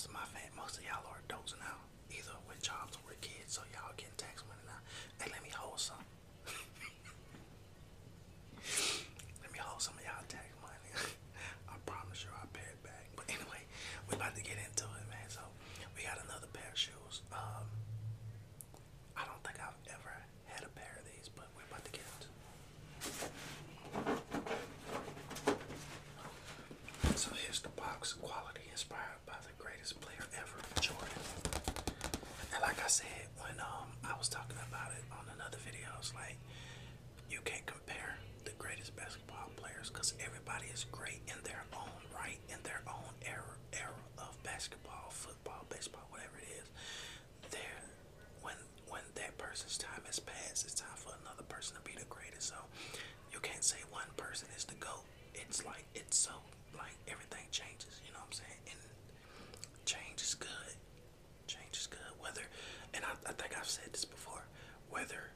lost my players because everybody is great in their own right, in their own era, era of basketball, football, baseball, whatever it is. There, when when that person's time has passed, it's time for another person to be the greatest. So you can't say one person is the goat. It's like it's so like everything changes. You know what I'm saying? And change is good. Change is good. Whether, and I, I think I've said this before, whether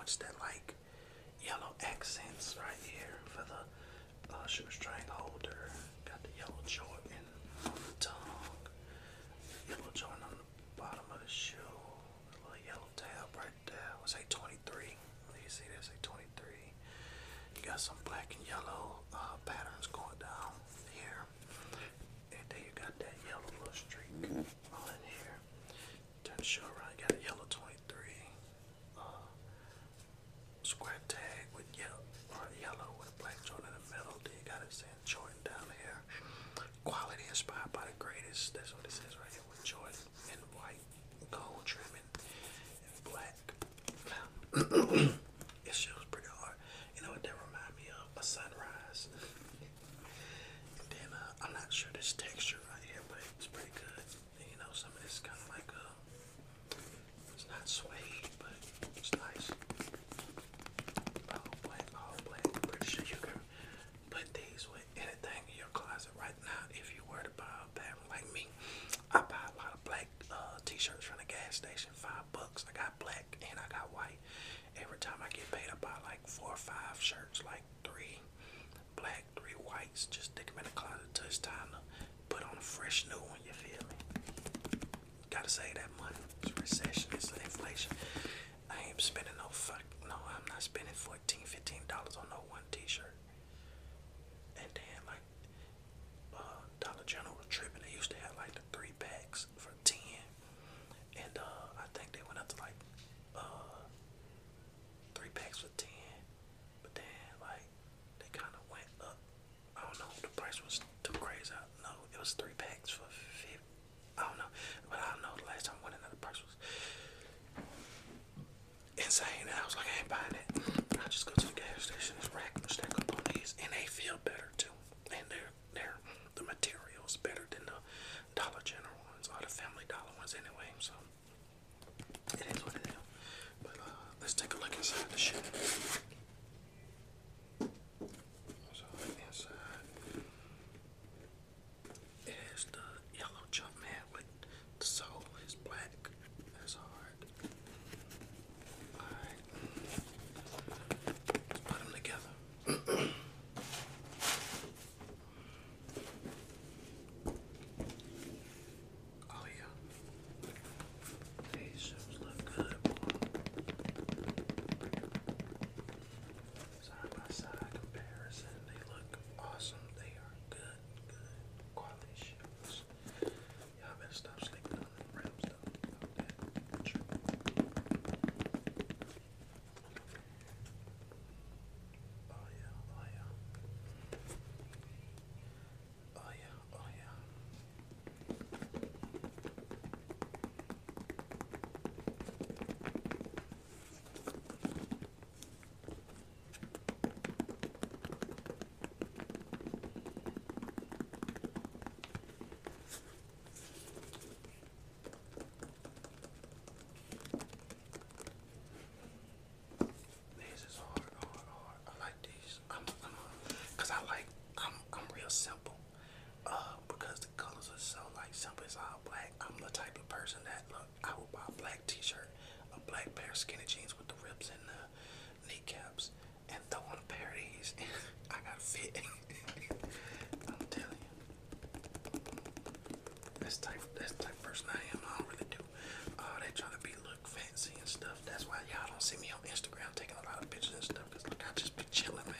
what's that like yellow accents right here for the uh, shoestring holder. Got the yellow Jordan on the tongue, yellow Jordan on the bottom of the shoe, a little yellow tab right there. Let's 23. You see that? a 23. You got some black and yellow uh, patterns going down guys. and then uh, I'm not sure this texture right here, but it's pretty good. And, you know, some of it's kind of like a, it's not suede, but it's nice. Say that money. It's recession, it's inflation. I ain't spending no fuck. No, I'm not spending 14, 15 insane. I was like, I ain't buying it. I just go to the gas station, just rack and stack up on these, and they feel better too. And they're they're the materials better than the Dollar General ones or the Family Dollar ones anyway. So it is what it is. But uh, let's take a look inside the shit. just simple. Uh, because the colors are so like simple, it's all black. I'm the type of person that look, I will buy a black t-shirt, a black pair of skinny jeans with the rips and the kneecaps, and throw on a pair of these. I got fit. I'm telling you, that's type that's type of person I am. I don't really do. Uh, they try to be look fancy and stuff. That's why y'all don't see me on Instagram taking a lot of pictures and stuff. Cause look, I just be chilling, man.